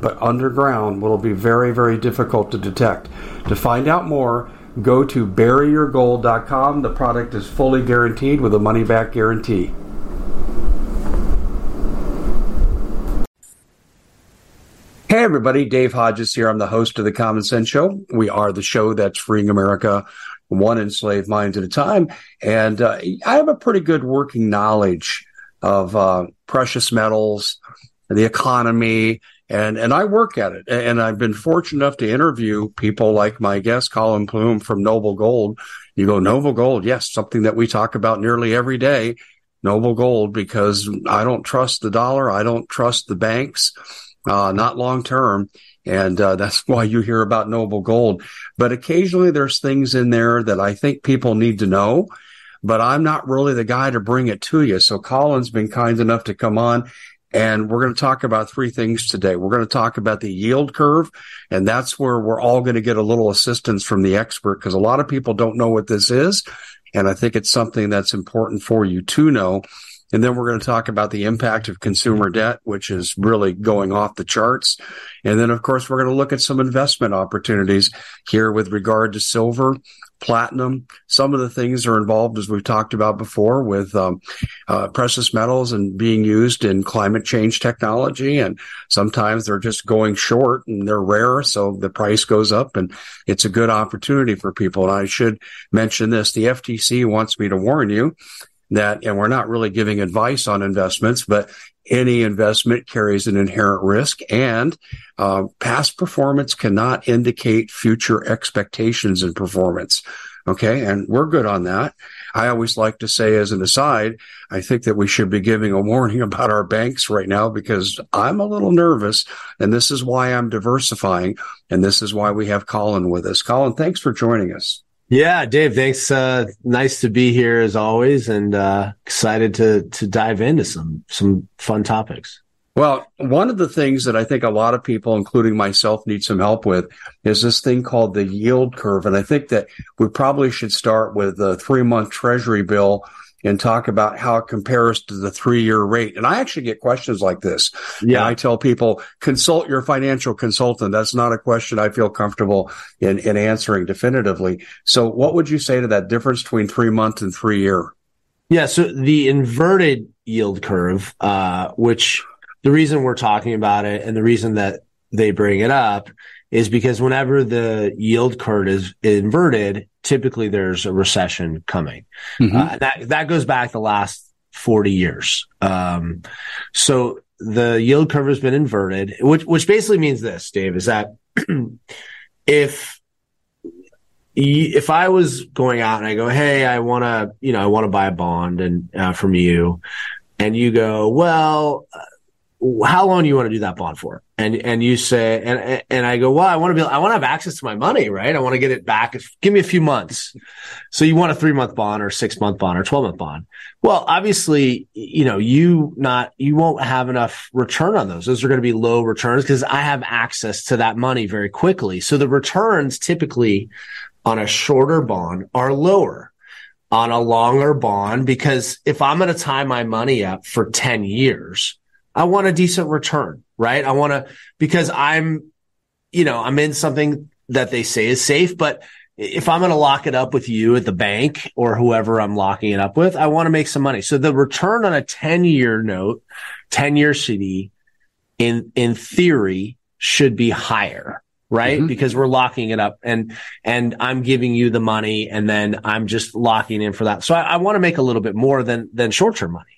but underground will be very, very difficult to detect. To find out more, go to buryyourgold.com. The product is fully guaranteed with a money back guarantee. Hey, everybody, Dave Hodges here. I'm the host of The Common Sense Show. We are the show that's freeing America one enslaved mind at a time. And uh, I have a pretty good working knowledge of uh, precious metals, the economy, and and I work at it. And I've been fortunate enough to interview people like my guest Collin Plume from Noble Gold. You go Noble Gold, yes, something that we talk about nearly every day. Noble Gold, because I don't trust the dollar, I don't trust the banks, uh, not long term. And uh, that's why you hear about Noble Gold. But occasionally there's things in there that I think people need to know but I'm not really the guy to bring it to you. So Collin's been kind enough to come on and we're going to talk about three things today. We're going to talk about the yield curve, and that's where we're all going to get a little assistance from the expert because a lot of people don't know what this is. And I think it's something that's important for you to know. And then we're going to talk about the impact of consumer debt, which is really going off the charts. And then, of course, we're going to look at some investment opportunities here with regard to silver platinum. Some of the things are involved, as we've talked about before, with um, uh, precious metals and being used in climate change technology. And sometimes they're just going short and they're rare, so the price goes up, and it's a good opportunity for people. And I should mention this: the FTC wants me to warn you that, and we're not really giving advice on investments, but any investment carries an inherent risk and uh, past performance cannot indicate future expectations in performance. Okay. And we're good on that. I always like to say as an aside, I think that we should be giving a warning about our banks right now because I'm a little nervous and this is why I'm diversifying. And this is why we have Collin with us. Collin, thanks for joining us. Yeah, Dave, thanks. Uh, nice to be here as always, and uh, excited to to dive into some some fun topics. Well, one of the things that I think a lot of people, including myself, need some help with is this thing called the yield curve, and I think that we probably should start with the three month Treasury bill and talk about how it compares to the three year rate. And I actually get questions like this. Yeah. And I tell people, consult your financial consultant. That's not a question I feel comfortable in, in answering definitively. So what would you say to that difference between three month and three year? Yeah. So the inverted yield curve, uh, which the reason we're talking about it and the reason that they bring it up is because whenever the yield curve is inverted, typically there's a recession coming. Mm-hmm. Uh, that that goes back the last 40 years. Um, so the yield curve has been inverted, which which basically means this, Dave, is that if if I was going out and I go, hey, I want to, you know, I want to buy a bond and uh, from you, and you go, well, how long do you want to do that bond for? And and you say, and and I go, well, I want to be, I want to have access to my money, right? I want to get it back. Give me a few months. So you want a three month bond or six month bond or twelve month bond? Well, obviously, you know, you not you won't have enough return on those. Those are going to be low returns because I have access to that money very quickly. So the returns typically on a shorter bond are lower on a longer bond because if I'm going to tie my money up for 10 years, I want a decent return, right? I want to, because I'm, you know, I'm in something that they say is safe, but if I'm going to lock it up with you at the bank or whoever I'm locking it up with, I want to make some money. So the return on a 10 year note, 10 year CD in, in theory should be higher, right? Mm-hmm. Because we're locking it up and, and I'm giving you the money and then I'm just locking in for that. So I, I want to make a little bit more than, than short term money.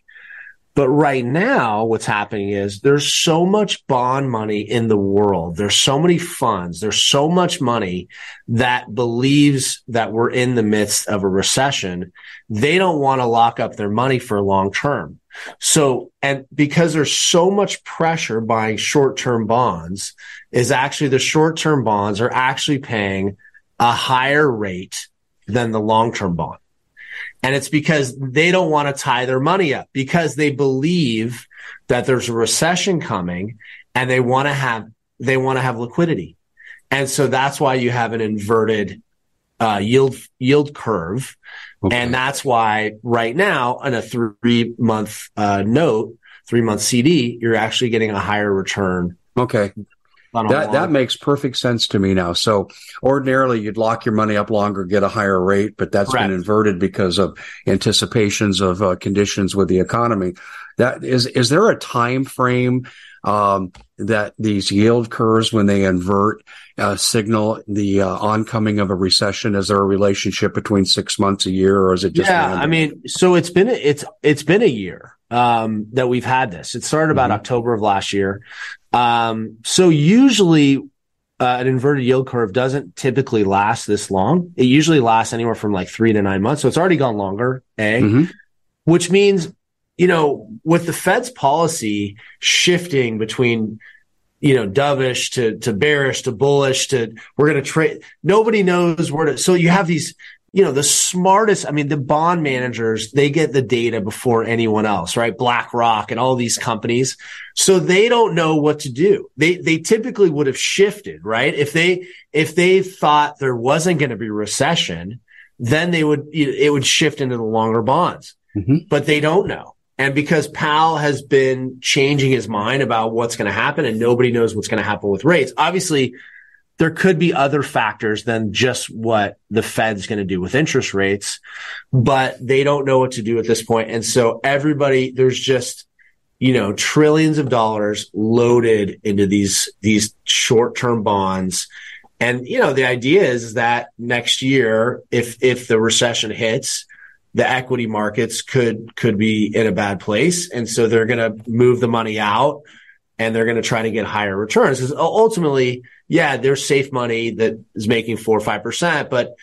But right now, what's happening is there's so much bond money in the world. There's so many funds. There's so much money that believes that we're in the midst of a recession. They don't want to lock up their money for long term. So, and because there's so much pressure buying short term bonds is actually the short term bonds are actually paying a higher rate than the long term bond. And it's because they don't want to tie their money up because they believe that there's a recession coming and they want to have, they want to have liquidity. And so that's why you have an inverted uh, yield, yield curve. Okay. And that's why right now on a three month uh, note, three month CD, you're actually getting a higher return. Okay. That that makes perfect sense to me now. So ordinarily you'd lock your money up longer, get a higher rate, but that's Correct. been inverted because of anticipations of uh, conditions with the economy. That is is there a time frame um, that these yield curves when they invert uh, signal the uh, oncoming of a recession? Is there a relationship between six months, a year, or is it just? Yeah, random? I mean, so it's been it's it's been a year um, that we've had this. It started about mm-hmm. October of last year. Um, so usually uh, an inverted yield curve doesn't typically last this long. It usually lasts anywhere from like three to nine months. So it's already gone longer, A, mm-hmm. which means, you know, with the Fed's policy shifting between, you know, dovish to, to bearish to bullish to we're going to trade. Nobody knows where to. So you have these you know, the smartest, I mean, the bond managers, they get the data before anyone else, right? BlackRock and all these companies. So they don't know what to do. They, they typically would have shifted, right? If they, if they thought there wasn't going to be recession, then they would, it would shift into the longer bonds, mm-hmm. but they don't know. And because Powell has been changing his mind about what's going to happen and nobody knows what's going to happen with rates, obviously there could be other factors than just what the Fed's going to do with interest rates, but they don't know what to do at this point. And so everybody, there's just, you know, trillions of dollars loaded into these, these short-term bonds. And, you know, the idea is that next year, if, if the recession hits, the equity markets could, could be in a bad place. And so they're going to move the money out and they're going to try to get higher returns. Because ultimately, yeah, there's safe money that is making four or five percent, but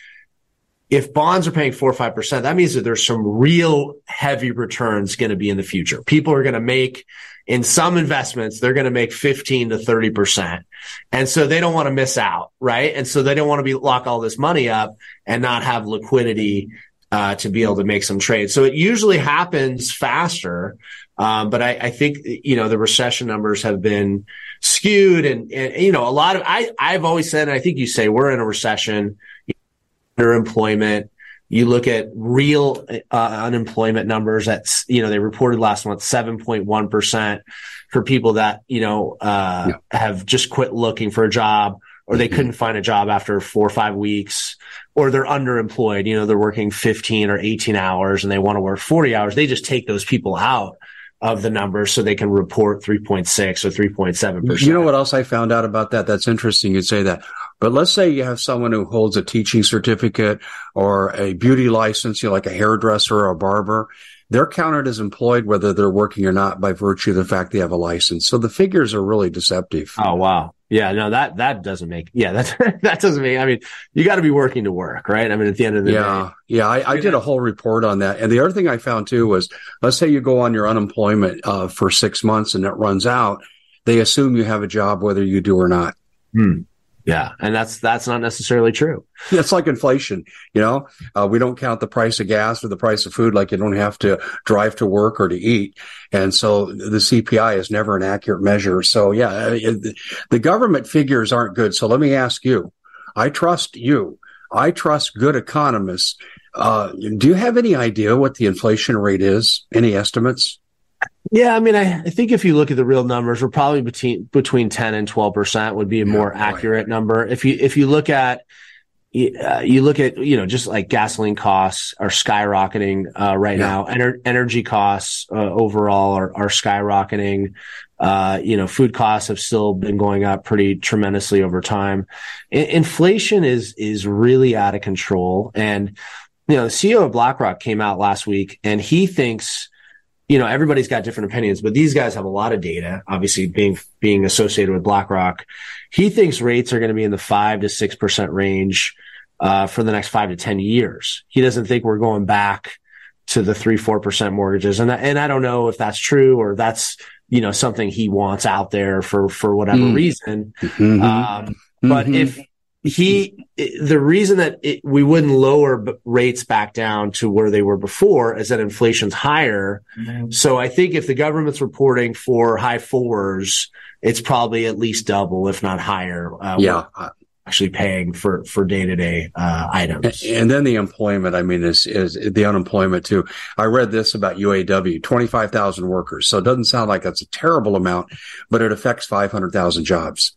if bonds are paying four or five percent, that means that there's some real heavy returns going to be in the future. People are going to make in some investments, they're going to make 15 to 30 percent. And so they don't want to miss out. Right. And so they don't want to be lock all this money up and not have liquidity uh, to be able to make some trades. So it usually happens faster um, but I, I, think, you know, the recession numbers have been skewed and, and, you know, a lot of, I, I've always said, and I think you say we're in a recession, underemployment. You look at real uh, unemployment numbers that's, you know, they reported last month 7.1% for people that, you know, uh, yeah. have just quit looking for a job or they couldn't find a job after four or five weeks or they're underemployed. You know, they're working 15 or 18 hours and they want to work 40 hours. They just take those people out of the numbers so they can report 3.6 or 3.7%. You know what else I found out about that? That's interesting You'd say that. But let's say you have someone who holds a teaching certificate or a beauty license, you know, like a hairdresser or a barber. They're counted as employed whether they're working or not by virtue of the fact they have a license. So the figures are really deceptive. Oh, wow. Yeah, no, that that doesn't make yeah that that doesn't make. I mean, you got to be working to work, right? I mean, at the end of the yeah, day, yeah. I, I did a whole report on that, and the other thing I found too was, let's say you go on your unemployment uh, for six months and it runs out, they assume you have a job whether you do or not. Hmm. Yeah, and that's that's not necessarily true. It's like inflation. You know, uh, we don't count the price of gas or the price of food like you don't have to drive to work or to eat, and so the CPI is never an accurate measure. So yeah, uh, the government figures aren't good. So let me ask you: I trust you. I trust good economists. Uh, do you have any idea what the inflation rate is? Any estimates? Yeah, I mean, I, I, think if you look at the real numbers, we're probably between between ten and twelve percent would be a yeah, more accurate right. number. If you if you look at uh, you look at you know just like gasoline costs are skyrocketing uh, right yeah. now. Ener- energy costs uh, overall are, are skyrocketing. Uh, you know, food costs have still been going up pretty tremendously over time. I- inflation is is really out of control, and you know, the CEO of BlackRock came out last week, and he thinks you know, everybody's got different opinions, but these guys have a lot of data, obviously being, being associated with BlackRock. He thinks rates are going to be in the five to 6% range, uh, for the next five to 10 years. He doesn't think we're going back to the three, 4% mortgages. And, and I don't know if that's true or that's, you know, something he wants out there for, for whatever mm. reason. Mm-hmm. Um, but mm-hmm. if, he the reason that it, we wouldn't lower rates back down to where they were before is that inflation's higher. Mm-hmm. So I think if the government's reporting for high fours, it's probably at least double, if not higher. Uh, yeah. Actually paying for, for day to day, uh, items. And then the employment, I mean, is, is the unemployment too. I read this about UAW, 25,000 workers. So it doesn't sound like that's a terrible amount, but it affects 500,000 jobs.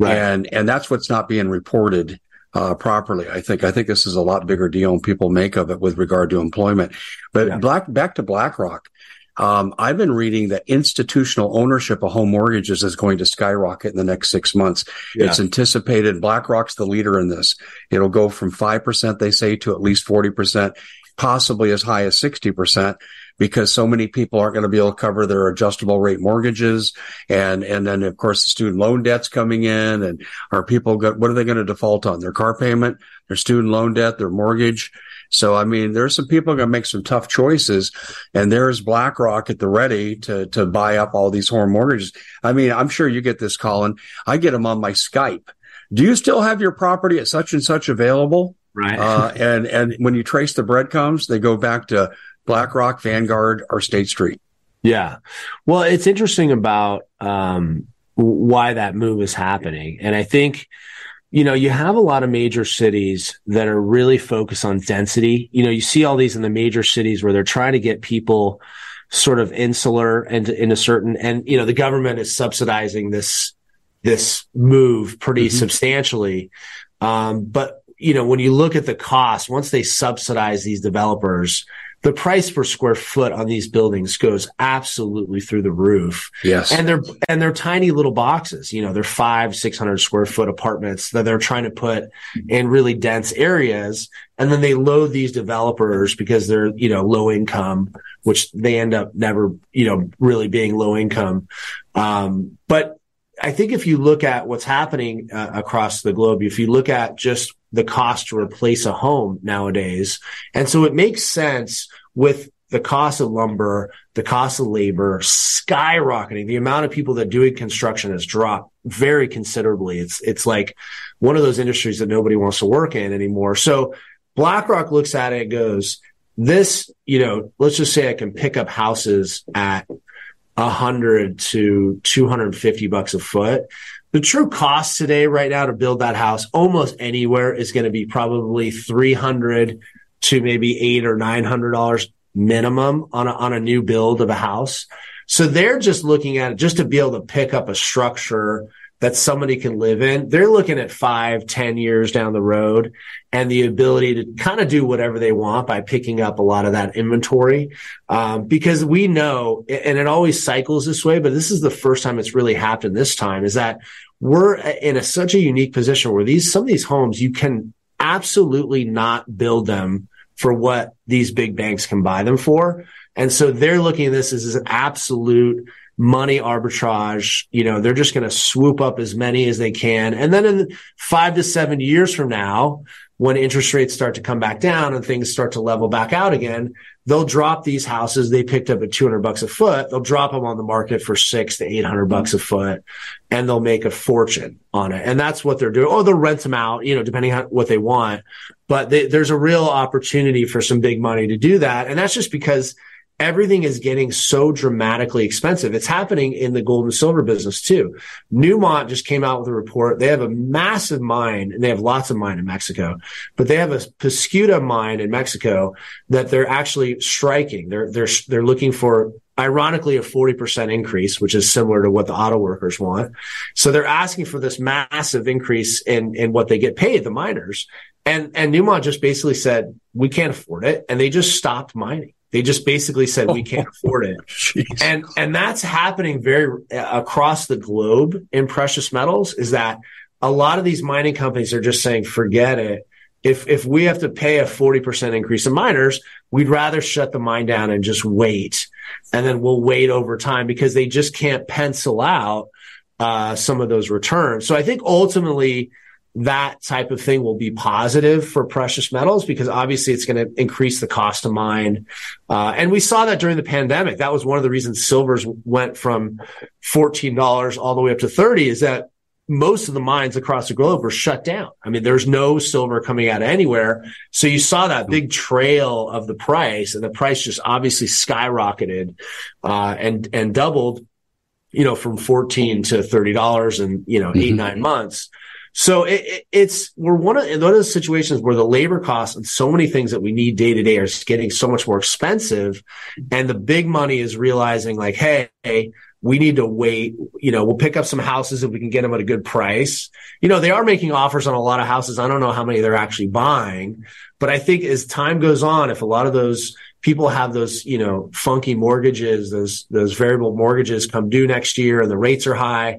Right. And, and that's what's not being reported. Uh, properly. I think, I think this is a lot bigger deal and people make of it with regard to employment. But yeah. black, back to BlackRock. Um, I've been reading that institutional ownership of home mortgages is going to skyrocket in the next six months. Yeah. It's anticipated. BlackRock's the leader in this. It'll go from 5%, they say, to at least 40%, possibly as high as 60% because so many people aren't going to be able to cover their adjustable rate mortgages. And, and then of course the student loan debt's coming in and are people, go, what are they going to default on? Their car payment, their student loan debt, their mortgage. So, I mean, there's some people going to make some tough choices and there's BlackRock at the ready to, to buy up all these home mortgages. I mean, I'm sure you get this, Collin. I get them on my Skype. Do you still have your property at such and such available? Right. Uh, and, and when you trace the breadcrumbs, they go back to BlackRock, Vanguard, or State Street. Yeah. Well, it's interesting about um, why that move is happening. And I think, you know, you have a lot of major cities that are really focused on density. You know, you see all these in the major cities where they're trying to get people sort of insular and in a certain, and, you know, the government is subsidizing this, this move pretty mm-hmm. substantially. Um, but, you know, when you look at the cost, once they subsidize these developers, the price per square foot on these buildings goes absolutely through the roof. Yes. And they're, and they're tiny little boxes, you know, they're five, 600 square foot apartments that they're trying to put in really dense areas. And then they load these developers because they're, you know, low income, which they end up never, you know, really being low income. Um, but I think if you look at what's happening uh, across the globe, if you look at just the cost to replace a home nowadays. And so it makes sense with the cost of lumber, the cost of labor skyrocketing. The amount of people that doing construction has dropped very considerably. It's, it's like one of those industries that nobody wants to work in anymore. So BlackRock looks at it and goes, this, you know, let's just say I can pick up houses at 100 to 250 bucks a foot the true cost today, right now, to build that house almost anywhere is going to be probably 300 to maybe eight or $900 minimum on a, on a new build of a house. So they're just looking at it just to be able to pick up a structure that somebody can live in. They're looking at five, ten years down the road and the ability to kind of do whatever they want by picking up a lot of that inventory. Um, because we know, and it always cycles this way, but this is the first time it's really happened this time is that we're in a, such a unique position where these, some of these homes, you can absolutely not build them for what these big banks can buy them for. And so they're looking at this as an absolute money arbitrage. You know, they're just going to swoop up as many as they can. And then in five to seven years from now, when interest rates start to come back down and things start to level back out again, they'll drop these houses they picked up at 200 bucks a foot. They'll drop them on the market for six to 800 bucks a foot and they'll make a fortune on it. And that's what they're doing. Or they'll rent them out, you know, depending on what they want. But they, there's a real opportunity for some big money to do that. And that's just because everything is getting so dramatically expensive. It's happening in the gold and silver business too. Newmont just came out with a report. They have a massive mine and they have lots of mine in Mexico, but they have a Pascua mine in Mexico that they're actually striking. They're, they're, they're looking for ironically a 40% increase, which is similar to what the auto workers want. So they're asking for this massive increase in, in what they get paid, the miners. And, and Newmont just basically said, we can't afford it. And they just stopped mining. They just basically said we can't afford it. And and that's happening very uh, across the globe in precious metals is that a lot of these mining companies are just saying forget it. If if we have to pay a 40% increase in miners, we'd rather shut the mine down and just wait. and then we'll wait over time because they just can't pencil out uh, some of those returns. So I think ultimately that type of thing will be positive for precious metals because obviously it's going to increase the cost to mine. Uh, and we saw that during the pandemic. That was one of the reasons silvers went from $14 all the way up to 30 is that most of the mines across the globe were shut down. I mean, there's no silver coming out of anywhere. So you saw that big trail of the price and the price just obviously skyrocketed, uh, and, and doubled, you know, from 14 to $30 in, you know, mm-hmm. eight, nine months. So it, it, it's we're one of one of those situations where the labor costs and so many things that we need day to day are getting so much more expensive, and the big money is realizing like, hey, we need to wait. You know, we'll pick up some houses if we can get them at a good price. You know, they are making offers on a lot of houses. I don't know how many they're actually buying, but I think as time goes on, if a lot of those people have those, you know, funky mortgages, those those variable mortgages come due next year and the rates are high,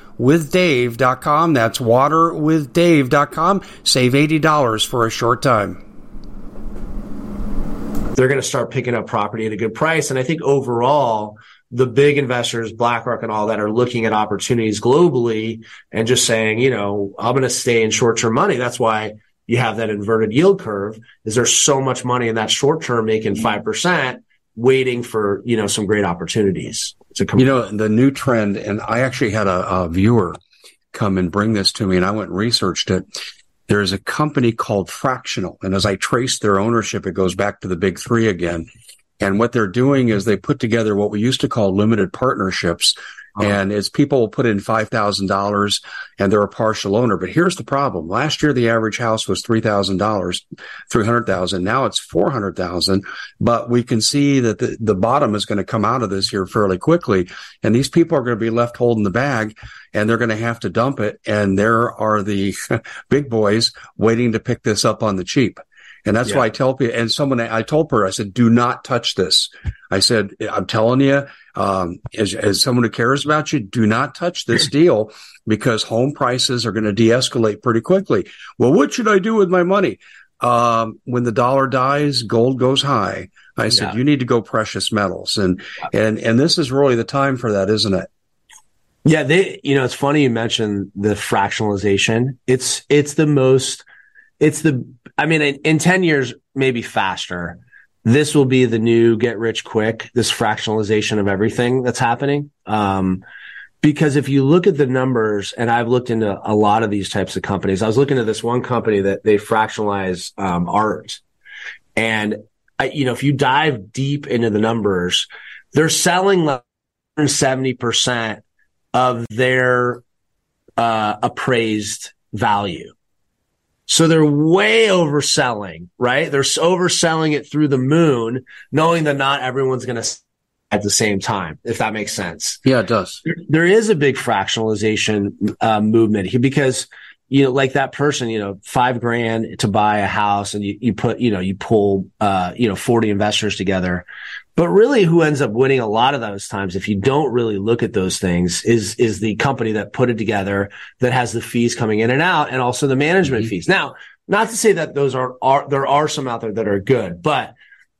waterwithdave.com. That's waterwithdave.com. Save $80 for a short time. They're going to start picking up property at a good price. And I think overall, the big investors, BlackRock and all that are looking at opportunities globally and just saying, you know, I'm going to stay in short term money. That's why you have that inverted yield curve is there's so much money in that short term making 5% waiting for, you know, some great opportunities. Com- you know, the new trend, and I actually had a, a viewer come and bring this to me, and I went and researched it. There's a company called Fractional, and as I trace their ownership, it goes back to the big three again. And what they're doing is they put together what we used to call limited partnerships uh-huh. And as people will put in $5,000 and they're a partial owner. But here's the problem. Last year, the average house was $3,000, 300,000. Now it's 400,000. But we can see that the, the bottom is going to come out of this here fairly quickly. And these people are going to be left holding the bag and they're going to have to dump it. And there are the big boys waiting to pick this up on the cheap. And that's yeah. why I tell people, and someone, I told her, I said, do not touch this. I said, I'm telling you, um, as, as someone who cares about you, do not touch this deal because home prices are going to de-escalate pretty quickly. Well, what should I do with my money? um, when the dollar dies, gold goes high. I said, Yeah. you need to go precious metals. And, and, and this is really the time for that, isn't it? Yeah, they you know, it's funny you mentioned the fractionalization. It's it's the most it's the I mean in, in 10 years maybe faster. This will be the new get rich quick, this fractionalization of everything that's happening. Um because if you look at the numbers, and I've looked into a lot of these types of companies, I was looking at this one company that they fractionalize um, art, and I, you know, if you dive deep into the numbers, they're selling like 70 percent of their uh, appraised value. So they're way overselling, right? They're overselling it through the moon, knowing that not everyone's going to at the same time, if that makes sense. Yeah, it does. There- There is a big fractionalization uh, movement here because you know, like that person, you know, five grand to buy a house, and you, you put, you know, you pull, uh, you know, forty investors together. But really, who ends up winning a lot of those times, if you don't really look at those things, is is the company that put it together that has the fees coming in and out, and also the management Mhm. fees. Now, not to say that those are, are there are some out there that are good, but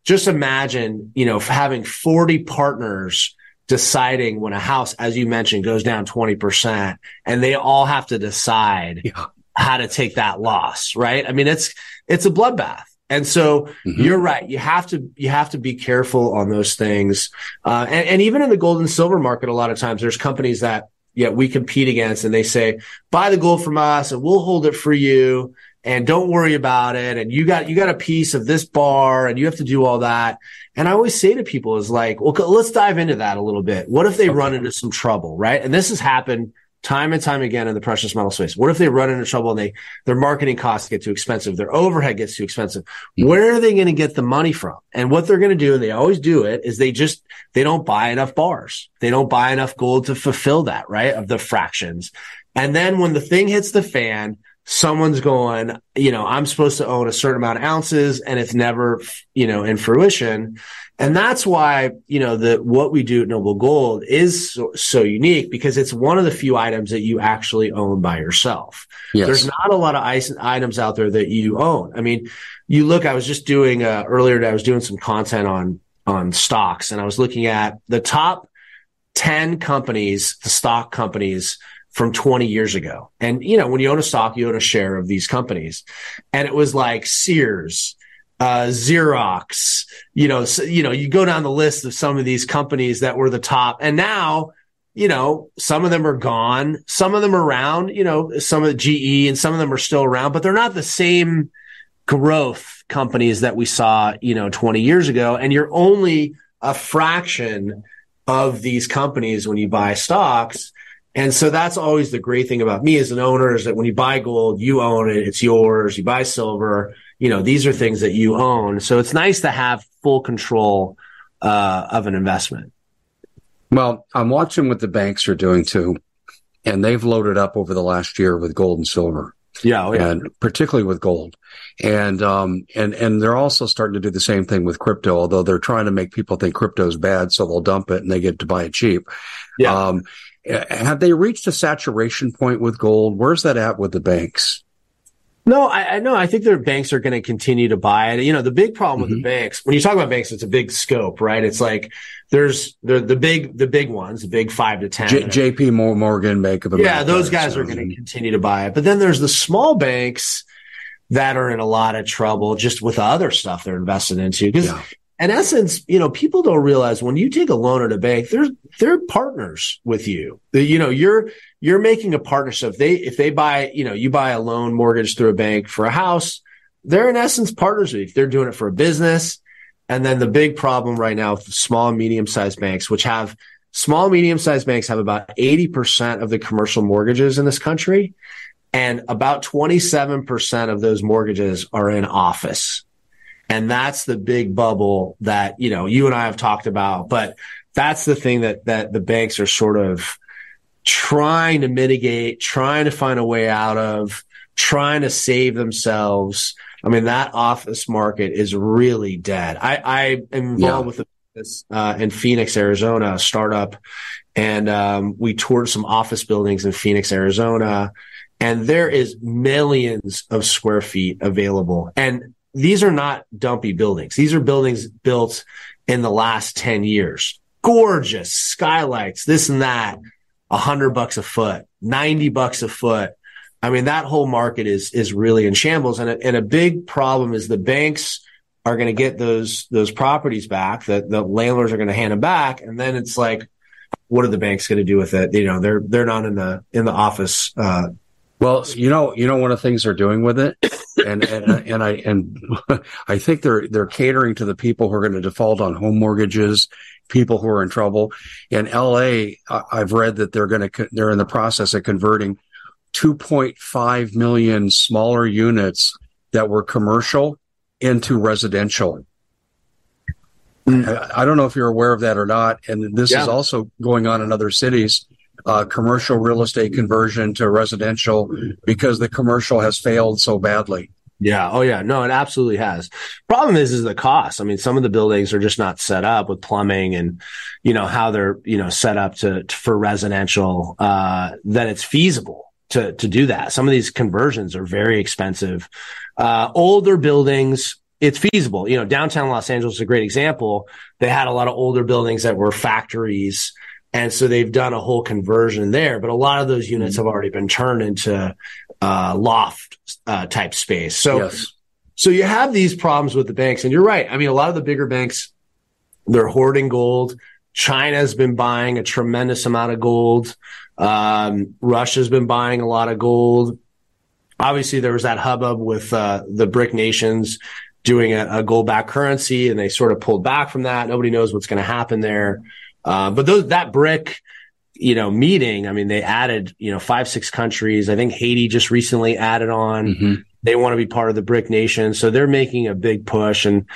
just imagine, you know, having 40 partners deciding when a house, as you mentioned, goes down 20% and they all have to decide Yeah. how to take that loss, right? I mean, it's, it's a bloodbath. And so Mhm. you're right. You have to, you have to be careful on those things. Uh, and, and even in the gold and silver market, a lot of times there's companies that, yeah, we compete against and they say, buy the gold from us and we'll hold it for you and don't worry about it. And you got, you got a piece of this bar and you have to do all that. And I always say to people is like, well, let's dive into that a little bit. What if they run into some trouble, right? And this has happened time and time again in the precious metal space. What if they run into trouble and they, their marketing costs get too expensive? Their overhead gets too expensive. Mhm. Where are they going to get the money from? And what they're going to do, and they always do it, is they just, they don't buy enough bars. They don't buy enough gold to fulfill that, right? Of the fractions. And then when the thing hits the fan, someone's going, you know, I'm supposed to own a certain amount of ounces and it's never, you know, in fruition. And that's why, you know, the, what we do at Noble Gold is so, so unique because it's one of the few items that you actually own by yourself. Yes. There's not a lot of ice items out there that you own. I mean, you look, I was just doing, uh, earlier today, I was doing some content on, on stocks and I was looking at the top 10 companies, the stock companies from 20 years ago. And, you know, when you own a stock, you own a share of these companies. And it was like Sears, uh, Xerox, you know, so, you know, you go down the list of some of these companies that were the top. And now, you know, some of them are gone, some of them are around, you know, some of the GE and some of them are still around, but they're not the same growth companies that we saw, you know, 20 years ago. And you're only a fraction of these companies when you buy stocks. And so that's always the great thing about me as an owner is that when you buy gold, you own it. It's yours. You buy silver, you know, these are things that you own. So it's nice to have full control, uh, of an investment. Well, I'm watching what the banks are doing too. And they've loaded up over the last year with gold and silver. Yeah. Oh, yeah. and particularly with gold. And um and and they're also starting to do the same thing with crypto, although they're trying to make people think crypto is bad, so they'll dump it and they get to buy it cheap. Yeah. Um, have they reached a saturation point with gold? Where's that at with the banks? No, I, I know. I think their banks are going to continue to buy it. You know, the big problem with the Mhm. banks, when you talk about banks, it's a big scope, right? It's like there's the the big the big ones, the big five to ten. J- J.P. Morgan, Bank of America. yeah, those guys are going to continue to buy it. But then there's the small banks that are in a lot of trouble just with other stuff they're invested into. Because Yeah. In essence, you know, people don't realize when you take a loan at a bank, they're they're partners with you. The- You know, you're you're making a partnership. If they if they buy, you know, you buy a loan mortgage through a bank for a house, they're in essence partners with you. They're doing it for a business. And then the big problem right now with small medium sized banks, which have small, medium sized banks have about 80% of the commercial mortgages in this country. And about 27% of those mortgages are in office. And that's the big bubble that, you know, you and I have talked about, but that's the thing that, that the banks are sort of trying to mitigate, trying to find a way out of, trying to save themselves. I mean, that office market is really dead. I, I am involved Yeah. with a business uh, in Phoenix, Arizona, startup, and um, we toured some office buildings in Phoenix, Arizona. and there is millions of square feet available. And these are not dumpy buildings. These are buildings built in the last 10 years. Gorgeous skylights, this and that, a hundred bucks a foot, 90 bucks a foot. I mean, that whole market is, is really in shambles. And a, and a big problem is the banks are going to get those, those properties back that the landlords are going to hand them back. And then it's like, what are the banks going to do with it? You know, they're, they're not in the, in the office, uh, well, you know, you know, one of the things they're doing with it, and and and I and I think they're they're catering to the people who are going to default on home mortgages, people who are in trouble. In L.A., I've read that they're going to they're in the process of converting 2.5 million smaller units that were commercial into residential. Mm. I, I don't know if you're aware of that or not, and this yeah. is also going on in other cities uh, commercial real estate conversion to residential because the commercial has failed so badly. Yeah. Oh, yeah. No, it absolutely has. Problem is, is the cost. I mean, some of the buildings are just not set up with plumbing and, you know, how they're, you know, set up to, to for residential, uh, that it's feasible to, to do that. Some of these conversions are very expensive. Uh, older buildings, it's feasible. You know, downtown Los Angeles is a great example. They had a lot of older buildings that were factories and so they've done a whole conversion there, but a lot of those units have already been turned into uh, loft uh, type space. So, yes. so you have these problems with the banks, and you're right. I mean, a lot of the bigger banks they're hoarding gold. China's been buying a tremendous amount of gold. Um, Russia's been buying a lot of gold. Obviously, there was that hubbub with uh, the BRIC nations doing a, a gold backed currency, and they sort of pulled back from that. Nobody knows what's going to happen there. Uh, but those, that BRIC, you know, meeting, I mean, they added, you know, five, six countries. I think Haiti just recently added on. Mm-hmm. They want to be part of the BRIC nation. So they're making a big push. And,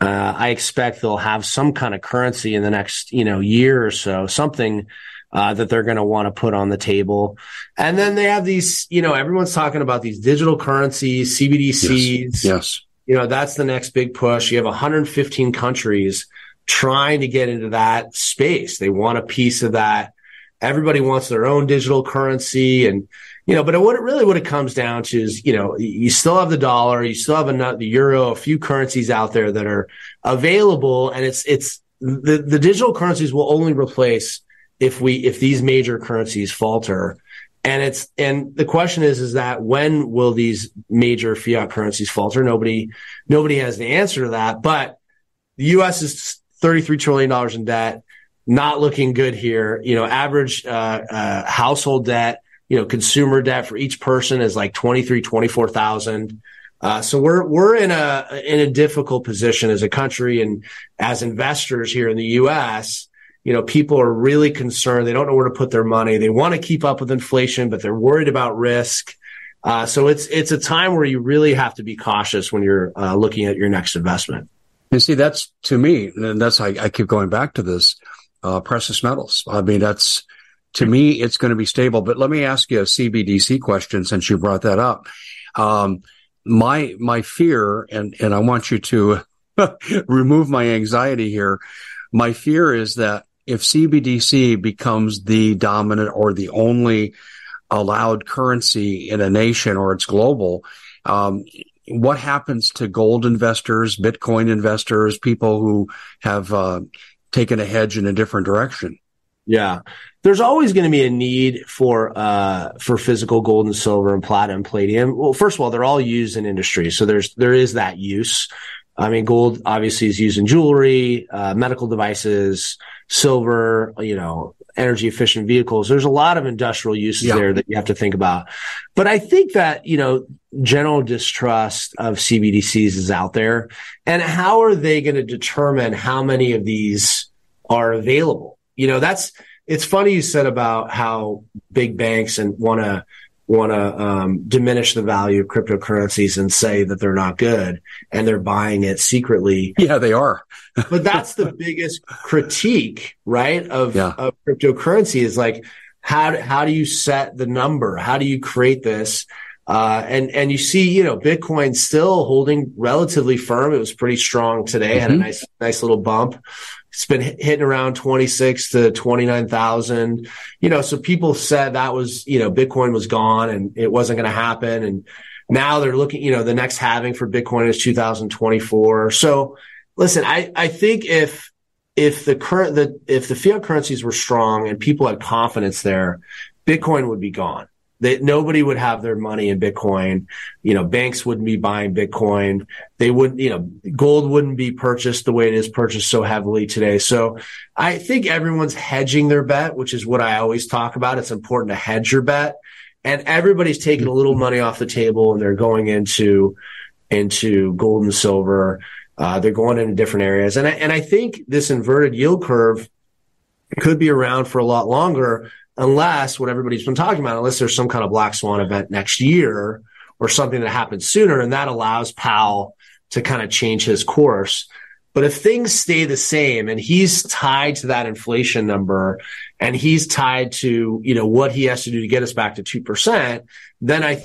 uh, I expect they'll have some kind of currency in the next, you know, year or so, something, uh, that they're going to want to put on the table. And then they have these, you know, everyone's talking about these digital currencies, CBDCs. Yes. yes. You know, that's the next big push. You have 115 countries trying to get into that space. They want a piece of that. Everybody wants their own digital currency and, you know, but what it really, what it comes down to is, you know, you still have the dollar, you still have the euro, a few currencies out there that are available. And it's, it's the, the digital currencies will only replace if we, if these major currencies falter. And it's, and the question is, is that when will these major fiat currencies falter? Nobody, nobody has the answer to that, but the U.S. is $33 trillion in debt, not looking good here. You know, average, uh, uh, household debt, you know, consumer debt for each person is like 23, 24,000. Uh, so we're, we're in a, in a difficult position as a country and as investors here in the U.S. You know, people are really concerned. They don't know where to put their money. They want to keep up with inflation, but they're worried about risk. Uh, so it's it's a time where you really have to be cautious when you're uh, looking at your next investment. And see, that's to me, and that's I, I keep going back to this uh, precious metals. I mean, that's to me, it's going to be stable. But let me ask you a CBDC question since you brought that up. Um, my my fear, and and I want you to remove my anxiety here. My fear is that if CBDC becomes the dominant or the only allowed currency in a nation or it's global, um, what happens to gold investors, Bitcoin investors, people who have uh, taken a hedge in a different direction? Yeah, there's always going to be a need for uh, for physical gold and silver and platinum, palladium. Well, first of all, they're all used in industry, so there's there is that use. I mean, gold obviously is used in jewelry, uh, medical devices, silver, you know, energy efficient vehicles. There's a lot of industrial uses yeah. there that you have to think about. But I think that, you know, general distrust of CBDCs is out there. And how are they going to determine how many of these are available? You know, that's, it's funny you said about how big banks and want to want to um, diminish the value of cryptocurrencies and say that they're not good and they're buying it secretly. Yeah, they are. but that's the biggest critique, right? Of, yeah. of cryptocurrency is like, how, how do you set the number? How do you create this? Uh, and, and you see, you know, Bitcoin still holding relatively firm. It was pretty strong today, mm-hmm. had a mm-hmm. nice, nice little bump. It's been hitting around 26 to 29,000. You know, so people said that was, you know, Bitcoin was gone and it wasn't going to happen. And now they're looking, you know, the next halving for Bitcoin is 2024. So listen, I, I think if, if the current, the, if the fiat currencies were strong and people had confidence there, Bitcoin would be gone that nobody would have their money in Bitcoin. You know, banks wouldn't be buying Bitcoin. They wouldn't, you know, gold wouldn't be purchased the way it is purchased so heavily today. So I think everyone's hedging their bet, which is what I always talk about. It's important to hedge your bet. And everybody's taking a little money off the table and they're going into, into gold and silver. Uh, they're going into different areas. And I, and I think this inverted yield curve could be around for a lot longer unless what everybody's been talking about, unless there's some kind of black swan event next year or something that happens sooner, and that allows Powell to kind of change his course. But if things stay the same and he's tied to that inflation number and he's tied to, you know, what he has to do to get us back to 2%, then I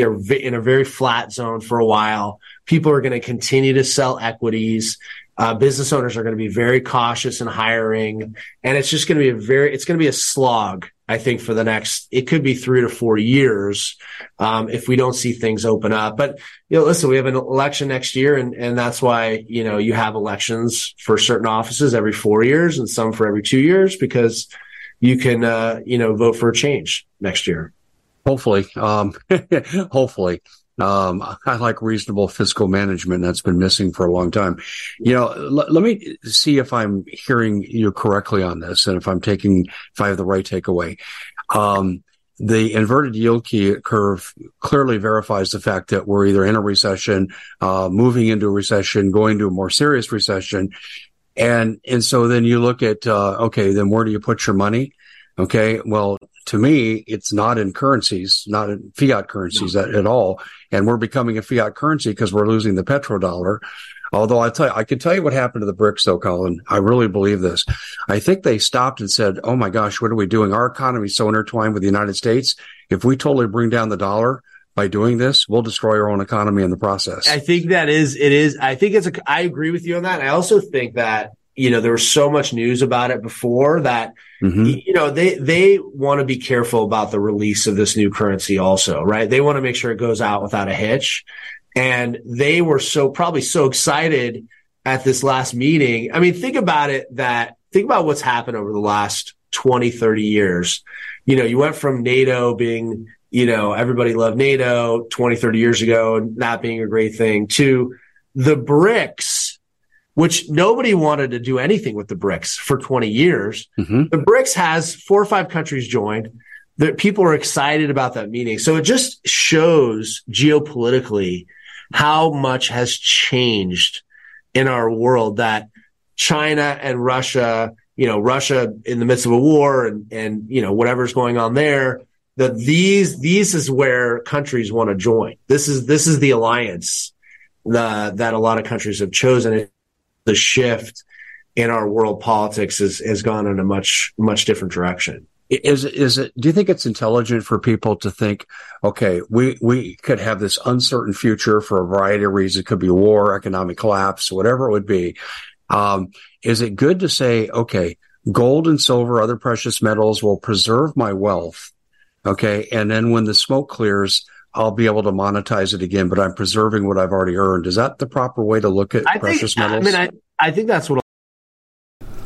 are in a very flat zone for a while. People are going to continue to sell equities. Uh, business owners are going to be very cautious in hiring, and it's just going to be a very it's going to be a slog. I think for the next it could be three to four years um, if we don't see things open up. But you know, listen, we have an election next year, and and that's why you know you have elections for certain offices every four years and some for every two years because you can uh, you know vote for a change next year. Hopefully, um, hopefully. Um, I like reasonable fiscal management. That's been missing for a long time. You know, l- let me see if I'm hearing you correctly on this and if I'm taking, if I have the right takeaway. Um, the inverted yield curve clearly verifies the fact that we're either in a recession, uh, moving into a recession, going to a more serious recession. And, and so then you look at, uh, okay, then where do you put your money? Okay. Well, to me, it's not in currencies, not in fiat currencies no. at, at, all. And we're becoming a fiat currency because we're losing the petrodollar. Although I tell you, I can tell you what happened to the BRICS though, Collin. I really believe this. I think they stopped and said, Oh my gosh, what are we doing? Our economy is so intertwined with the United States. If we totally bring down the dollar, by doing this, we'll destroy our own economy in the process. I think that is, it is, I think it's a, I agree with you on that. I also think that you know, there was so much news about it before that, mm-hmm. you know, they, they want to be careful about the release of this new currency also, right? They want to make sure it goes out without a hitch. And they were so probably so excited at this last meeting. I mean, think about it that think about what's happened over the last 20, 30 years. You know, you went from NATO being, you know, everybody loved NATO 20, 30 years ago and that being a great thing to the BRICS which nobody wanted to do anything with the BRICS for 20 years. Mm-hmm. The BRICS has four or five countries joined. That people are excited about that meeting. So it just shows geopolitically how much has changed in our world that China and Russia, you know, Russia in the midst of a war and, and, you know, whatever's going on there, that these, these is where countries want to join. This is, this is the alliance the, that a lot of countries have chosen the shift in our world politics has, has gone in a much, much different direction. Is is it? Do you think it's intelligent for people to think, okay, we we could have this uncertain future for a variety of reasons. It could be war, economic collapse, whatever it would be. Um, is it good to say, okay, gold and silver, other precious metals will preserve my wealth, okay, and then when the smoke clears, I'll be able to monetize it again, but I'm preserving what I've already earned. Is that the proper way to look at I precious think, metals? I mean, I, I think that's what.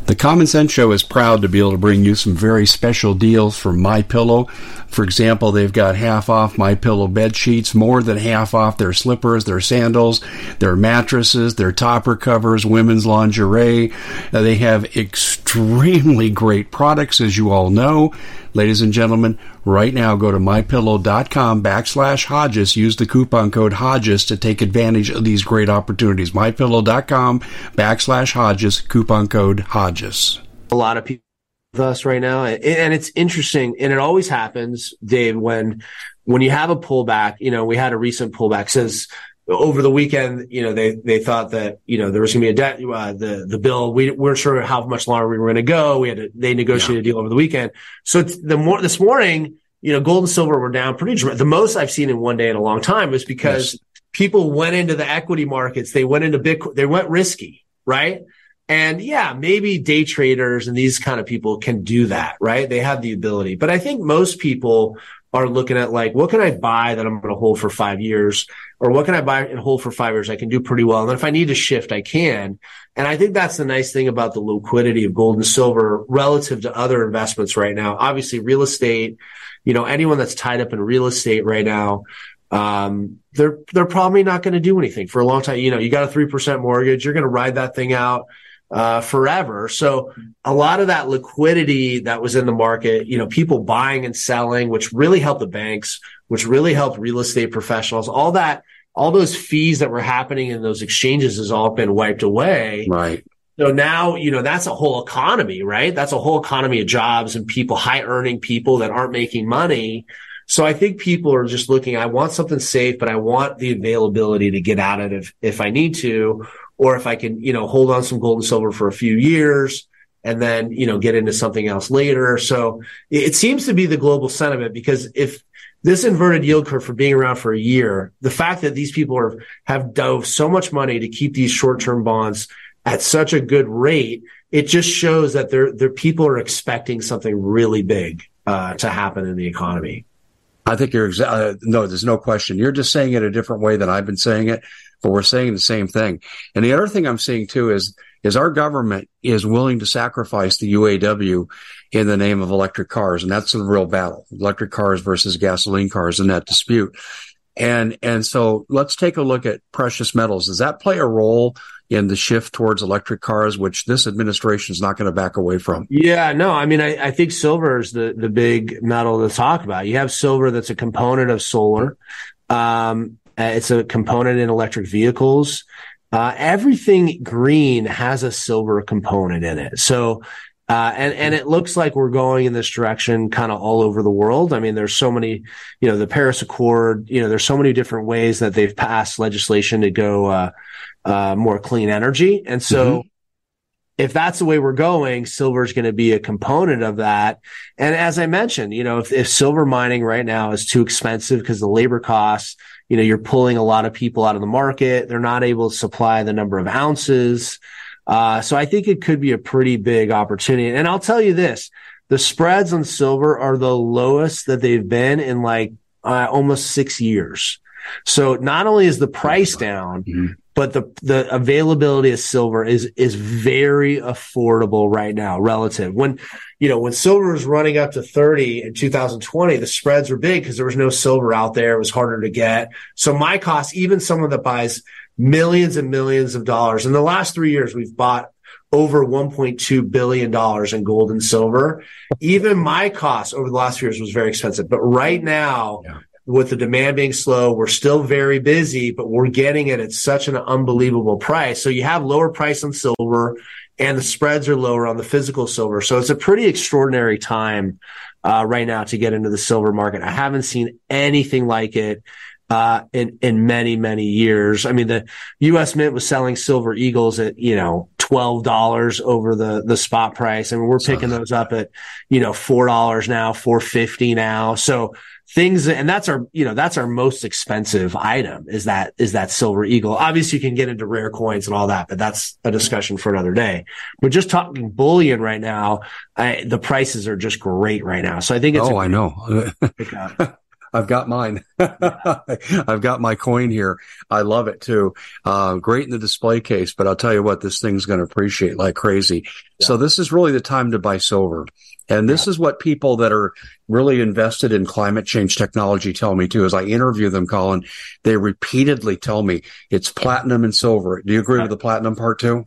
The Common Sense Show is proud to be able to bring you some very special deals from My Pillow. For example, they've got half off My Pillow bed sheets, more than half off their slippers, their sandals, their mattresses, their topper covers, women's lingerie. Uh, they have extremely great products, as you all know. Ladies and gentlemen, right now go to mypillow.com backslash Hodges. Use the coupon code Hodges to take advantage of these great opportunities. Mypillow.com backslash Hodges, coupon code Hodges. A lot of people with us right now. And it's interesting. And it always happens, Dave, when, when you have a pullback, you know, we had a recent pullback since over the weekend, you know, they, they thought that, you know, there was going to be a debt, uh, the, the bill, we weren't sure how much longer we were going to go. We had to, they negotiated yeah. a deal over the weekend. So the more, this morning, you know, gold and silver were down pretty, dramatic. the most I've seen in one day in a long time was because yes. people went into the equity markets. They went into Bitcoin, they went risky, right? And yeah, maybe day traders and these kind of people can do that, right? They have the ability. But I think most people are looking at like, what can I buy that I'm going to hold for five years? Or what can I buy and hold for five years? I can do pretty well. And then if I need to shift, I can. And I think that's the nice thing about the liquidity of gold and silver relative to other investments right now. Obviously, real estate, you know, anyone that's tied up in real estate right now, um, they're, they're probably not going to do anything for a long time. You know, you got a 3% mortgage. You're going to ride that thing out uh, forever. So a lot of that liquidity that was in the market, you know, people buying and selling, which really helped the banks, which really helped real estate professionals, all that, all those fees that were happening in those exchanges has all been wiped away. Right. So now, you know, that's a whole economy, right? That's a whole economy of jobs and people, high earning people that aren't making money. So I think people are just looking, I want something safe, but I want the availability to get at it if, if I need to, or if I can, you know, hold on some gold and silver for a few years and then, you know, get into something else later. So it seems to be the global sentiment because if this inverted yield curve for being around for a year, the fact that these people are, have dove so much money to keep these short-term bonds at such a good rate, it just shows that their, their people are expecting something really big, uh, to happen in the economy. I think you're exa- uh, no, there's no question. You're just saying it a different way than I've been saying it but we're saying the same thing. And the other thing I'm seeing too is, is our government is willing to sacrifice the UAW in the name of electric cars. And that's the real battle, electric cars versus gasoline cars in that dispute. And, and so let's take a look at precious metals. Does that play a role in the shift towards electric cars, which this administration is not going to back away from? Yeah, no, I mean, I, I think silver is the, the big metal to talk about. You have silver that's a component of solar. Um, uh, it's a component in electric vehicles. Uh, everything green has a silver component in it. So, uh, and, and it looks like we're going in this direction kind of all over the world. I mean, there's so many, you know, the Paris Accord, you know, there's so many different ways that they've passed legislation to go, uh, uh, more clean energy. And so, mm-hmm if that's the way we're going, silver is going to be a component of that. And as I mentioned, you know, if, if silver mining right now is too expensive because the labor costs, you know, you're pulling a lot of people out of the market. They're not able to supply the number of ounces. Uh, so I think it could be a pretty big opportunity. And I'll tell you this, the spreads on silver are the lowest that they've been in like uh, almost six years. So not only is the price down, mm-hmm but the the availability of silver is is very affordable right now relative. When you know when silver was running up to 30 in 2020 the spreads were big because there was no silver out there. It was harder to get. So my cost even someone that buys millions and millions of dollars. In the last 3 years we've bought over 1.2 billion dollars in gold and silver. Even my cost over the last few years was very expensive but right now yeah with the demand being slow, we're still very busy, but we're getting it at such an unbelievable price. So you have lower price on silver and the spreads are lower on the physical silver. So it's a pretty extraordinary time uh, right now to get into the silver market. I haven't seen anything like it uh, in in many many years. I mean, the U.S. Mint was selling silver eagles at you know twelve dollars over the the spot price, I and mean, we're picking those up at you know four dollars now, four fifty now. So things and that's our you know that's our most expensive item is that is that silver eagle obviously you can get into rare coins and all that but that's a discussion for another day we're just talking bullion right now I, the prices are just great right now so i think it's oh i know I've got mine. I've got my coin here. I love it too. Uh, great in the display case, but I'll tell you what, this thing's going to appreciate like crazy. Yeah. So this is really the time to buy silver. And this yeah. is what people that are really invested in climate change technology tell me too. As I interview them, Collin, they repeatedly tell me it's platinum and silver. Do you agree with the platinum part too?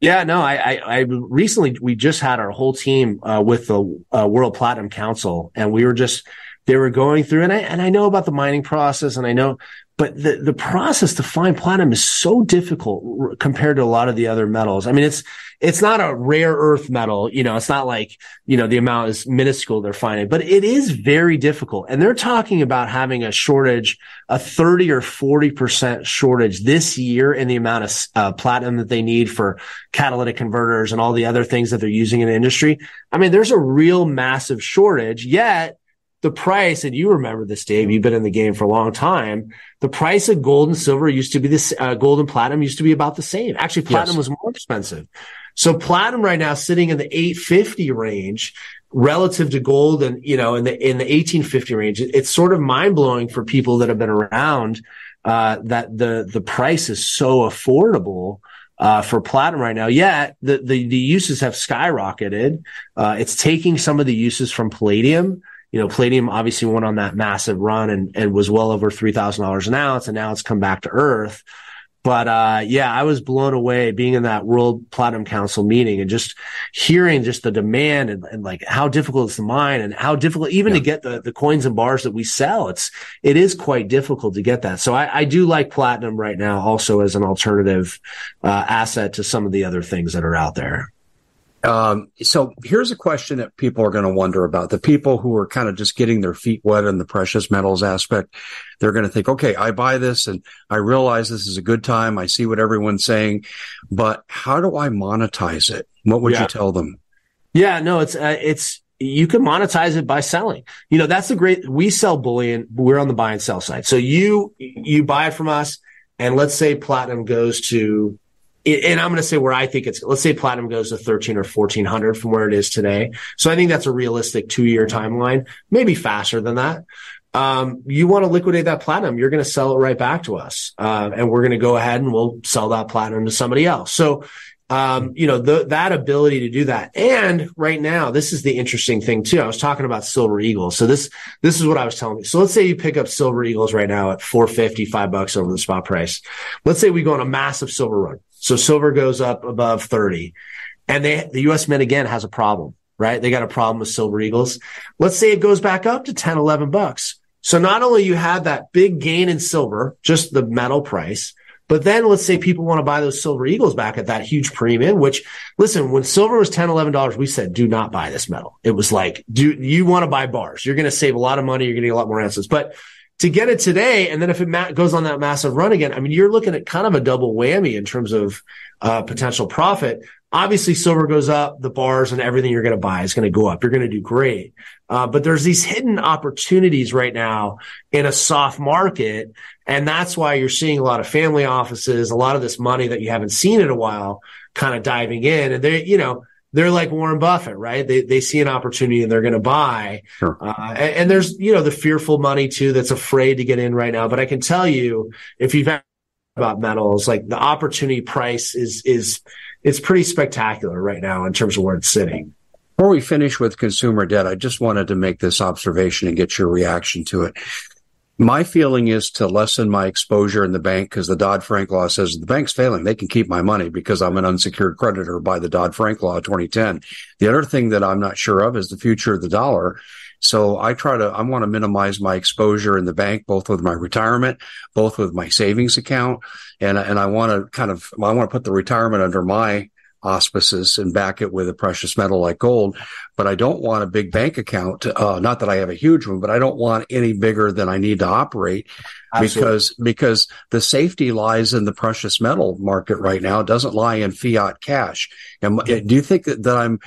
Yeah, no, I, I, I recently, we just had our whole team, uh, with the uh, World Platinum Council and we were just, they were going through and I, and I know about the mining process and I know, but the, the process to find platinum is so difficult compared to a lot of the other metals. I mean, it's, it's not a rare earth metal. You know, it's not like, you know, the amount is minuscule they're finding, but it is very difficult. And they're talking about having a shortage, a 30 or 40% shortage this year in the amount of uh, platinum that they need for catalytic converters and all the other things that they're using in the industry. I mean, there's a real massive shortage yet the price, and you remember this, Dave, you've been in the game for a long time. The price of gold and silver used to be this, uh, gold and platinum used to be about the same. Actually, platinum yes. was more expensive. So platinum right now sitting in the 850 range relative to gold and, you know, in the, in the 1850 range. It's sort of mind blowing for people that have been around, uh, that the, the price is so affordable. Uh, for platinum right now. Yet the, the, the uses have skyrocketed. Uh, it's taking some of the uses from palladium. You know, palladium obviously went on that massive run and, and was well over $3,000 an ounce. And now it's come back to earth. But uh, yeah, I was blown away being in that World Platinum Council meeting and just hearing just the demand and, and like how difficult it's to mine and how difficult even yeah. to get the, the coins and bars that we sell. It's it is quite difficult to get that. So I, I do like platinum right now also as an alternative uh, asset to some of the other things that are out there. Um, so here's a question that people are going to wonder about the people who are kind of just getting their feet wet in the precious metals aspect. They're going to think, okay, I buy this and I realize this is a good time. I see what everyone's saying, but how do I monetize it? What would yeah. you tell them? Yeah, no, it's, uh, it's, you can monetize it by selling. You know, that's the great, we sell bullion. We're on the buy and sell side. So you, you buy it from us and let's say platinum goes to and I'm going to say where I think it's, let's say platinum goes to 13 or 1400 from where it is today. So I think that's a realistic two year timeline, maybe faster than that. Um, you want to liquidate that platinum, you're going to sell it right back to us. Uh, and we're going to go ahead and we'll sell that platinum to somebody else. So, um, you know, the, that ability to do that. And right now, this is the interesting thing too. I was talking about silver eagles. So this, this is what I was telling you. So let's say you pick up silver eagles right now at 450, five bucks over the spot price. Let's say we go on a massive silver run. So silver goes up above 30 and they, the US Mint again has a problem, right? They got a problem with silver eagles. Let's say it goes back up to 10, 11 bucks. So not only you have that big gain in silver, just the metal price, but then let's say people want to buy those silver eagles back at that huge premium, which listen, when silver was 10, 11 dollars, we said, do not buy this metal. It was like, do you want to buy bars? You're going to save a lot of money. You're going to get a lot more ounces, but to get it today, and then if it ma- goes on that massive run again, I mean, you're looking at kind of a double whammy in terms of uh, potential profit. Obviously, silver goes up, the bars and everything you're going to buy is going to go up. You're going to do great. Uh, but there's these hidden opportunities right now in a soft market. And that's why you're seeing a lot of family offices, a lot of this money that you haven't seen in a while kind of diving in. And they, you know, they're like Warren Buffett, right? They they see an opportunity and they're going to buy. Sure. Uh, and, and, there's you know the fearful money too that's afraid to get in right now. But I can tell you, if you've ever about metals, like the opportunity price is is it's pretty spectacular right now in terms of where it's sitting. Before we finish with consumer debt, I just wanted to make this observation and get your reaction to it. My feeling is to lessen my exposure in the bank because the Dodd Frank law says the bank's failing. They can keep my money because I'm an unsecured creditor by the Dodd Frank law 2010. The other thing that I'm not sure of is the future of the dollar. So I try to, I want to minimize my exposure in the bank, both with my retirement, both with my savings account. And, and I want to kind of, I want to put the retirement under my auspices and back it with a precious metal like gold. But I don't want a big bank account. Uh, not that I have a huge one, but I don't want any bigger than I need to operate Absolutely. because, because the safety lies in the precious metal market right now. It doesn't lie in fiat cash. And do you think that, that I'm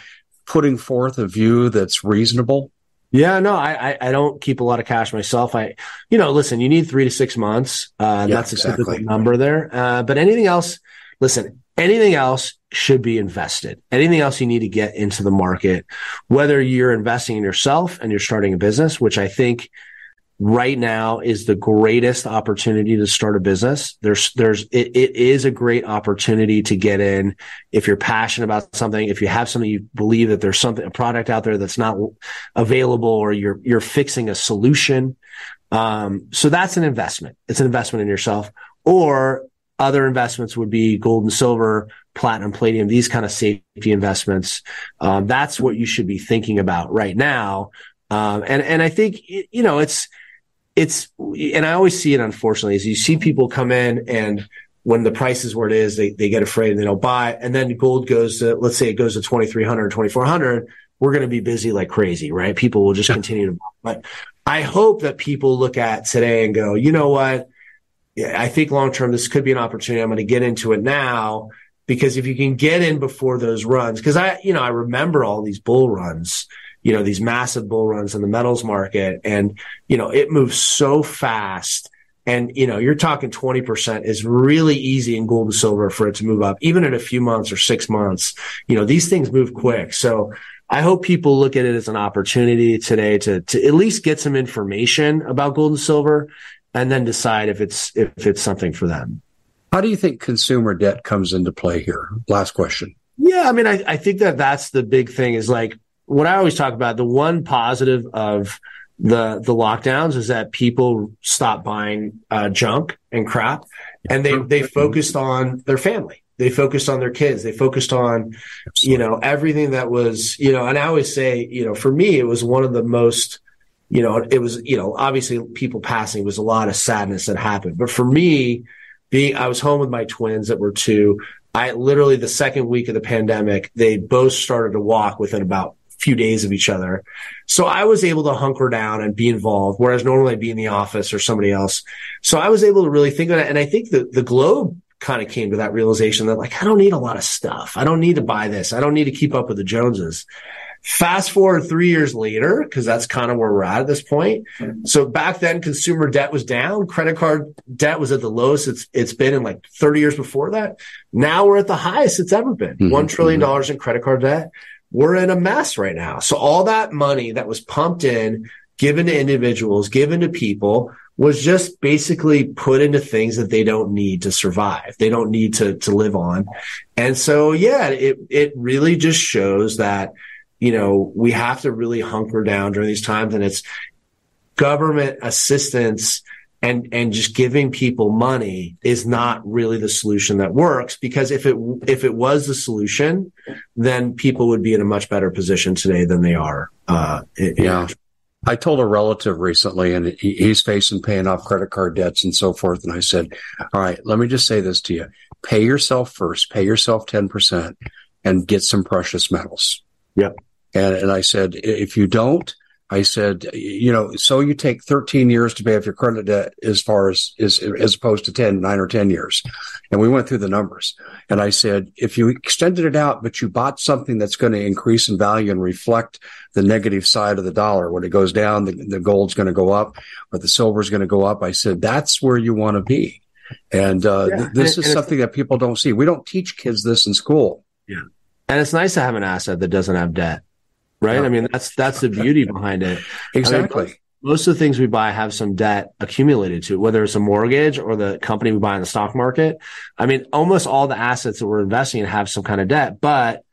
putting forth a view that's reasonable? Yeah, no, I, I don't keep a lot of cash myself. I, you know, listen, you need three to six months. Uh, yeah, that's a exactly. typical number there. Uh, but anything else, listen, anything else should be invested. Anything else you need to get into the market, whether you're investing in yourself and you're starting a business, which I think right now is the greatest opportunity to start a business. There's, there's, it, it is a great opportunity to get in. If you're passionate about something, if you have something you believe that there's something, a product out there that's not available or you're, you're fixing a solution. Um, so that's an investment. It's an investment in yourself or other investments would be gold and silver, platinum, palladium, these kind of safety investments. Um, that's what you should be thinking about right now. Um, and, and I think, you know, it's, it's, and I always see it, unfortunately, is you see people come in and when the price is where it is, they, they get afraid and they don't buy. And then gold goes to, let's say it goes to 2300, 2400. We're going to be busy like crazy, right? People will just yeah. continue to buy. But I hope that people look at today and go, you know what? I think long term, this could be an opportunity. I'm going to get into it now because if you can get in before those runs, because I, you know, I remember all these bull runs, you know, these massive bull runs in the metals market and, you know, it moves so fast And, you know, you're talking 20% is really easy in gold and silver for it to move up, even in a few months or six months. You know, these things move quick. So I hope people look at it as an opportunity today to, to at least get some information about gold and silver and then decide if it's, if it's something for them. How do you think consumer debt comes into play here? Last question. Yeah. I mean, I, I think that that's the big thing is like what I always talk about. The one positive of the, the lockdowns is that people stopped buying uh, junk and crap and they, they focused on their family they focused on their kids. They focused on, you know, everything that was, you know, and I always say, you know, for me, it was one of the most, you know, it was, you know, obviously people passing was a lot of sadness that happened. But for me, being, I was home with my twins that were two. I literally the second week of the pandemic, they both started to walk within about a few days of each other. So I was able to hunker down and be involved, whereas normally I'd be in the office or somebody else. So I was able to really think of it. And I think the, the globe kind of came to that realization that like, I don't need a lot of stuff. I don't need to buy this. I don't need to keep up with the Joneses. Fast forward three years later, because that's kind of where we're at at this point. So back then, consumer debt was down. Credit card debt was at the lowest it's it's been in like 30 years before that. Now we're at the highest it's ever been. Mm-hmm. One trillion mm-hmm. dollars in credit card debt. We're in a mess right now. So all that money that was pumped in, given to individuals, given to people, was just basically put into things that they don't need to survive. They don't need to, to live on. And so, yeah, it, it really just shows that, you know, we have to really hunker down during these times and it's government assistance and, and just giving people money is not really the solution that works because if it, if it was the solution, then people would be in a much better position today than they are. Uh, yeah. I told a relative recently, and he's facing paying off credit card debts and so forth. And I said, All right, let me just say this to you pay yourself first, pay yourself 10% and get some precious metals. Yep. And, and I said, If you don't, I said, you know, so you take 13 years to pay off your credit debt as far as, as, as opposed to 10, nine or 10 years. And we went through the numbers and I said, if you extended it out, but you bought something that's going to increase in value and reflect the negative side of the dollar, when it goes down, the, the gold's going to go up or the silver's going to go up. I said, that's where you want to be. And, uh, yeah. th- this and, is and something that people don't see. We don't teach kids this in school. Yeah. And it's nice to have an asset that doesn't have debt right? I mean, that's that's the beauty behind it. Exactly. I mean, most of the things we buy have some debt accumulated to it, whether it's a mortgage or the company we buy in the stock market. I mean, almost all the assets that we're investing in have some kind of debt, but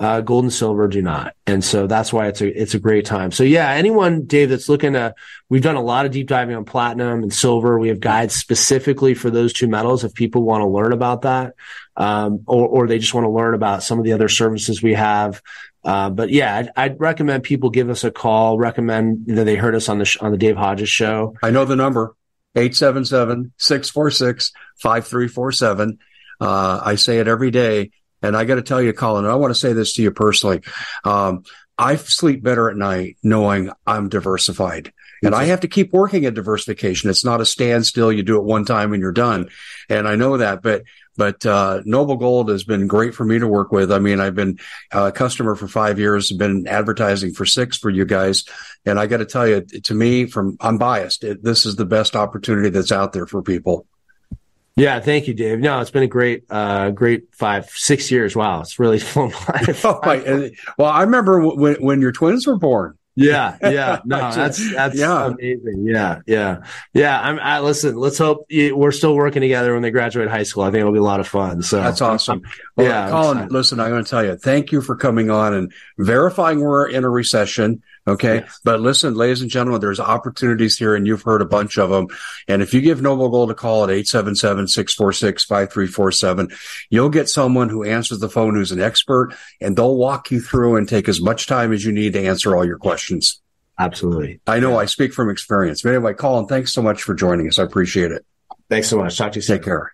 uh, gold and silver do not. And so that's why it's a, it's a great time. So yeah, anyone, Dave, that's looking to, we've done a lot of deep diving on platinum and silver. We have guides specifically for those two metals. If people want to learn about that, um, or, or they just want to learn about some of the other services we have, uh, but yeah, I'd, I'd, recommend people give us a call. Recommend that they heard us on the sh- on the Dave Hodges show. I know the number 877-646-5347. Uh, I say it every day. And I got to tell you, Collin, I want to say this to you personally. Um, I sleep better at night knowing I'm diversified. And I have to keep working at diversification. It's not a standstill. You do it one time and you're done. And I know that, but but uh, Noble Gold has been great for me to work with. I mean, I've been a customer for five years, been advertising for six for you guys, and I got to tell you, to me, from I'm biased. It, this is the best opportunity that's out there for people. Yeah, thank you, Dave. No, it's been a great, uh, great five, six years. Wow, it's really flown by. oh, well, I remember when when your twins were born. Yeah, yeah, no, that's that's yeah. amazing. Yeah, yeah, yeah. I'm. I, listen, let's hope you, we're still working together when they graduate high school. I think it'll be a lot of fun. So that's awesome. Well, yeah, Collin, listen, I'm going to tell you, thank you for coming on and verifying we're in a recession. Okay. Yes. But listen, ladies and gentlemen, there's opportunities here and you've heard a bunch of them. And if you give Noble Gold a call at 877-646-5347, you'll get someone who answers the phone who's an expert and they'll walk you through and take as much time as you need to answer all your questions. Absolutely. I know yeah. I speak from experience. But anyway, Collin, thanks so much for joining us. I appreciate it. Thanks so much. Talk to you soon. Take care.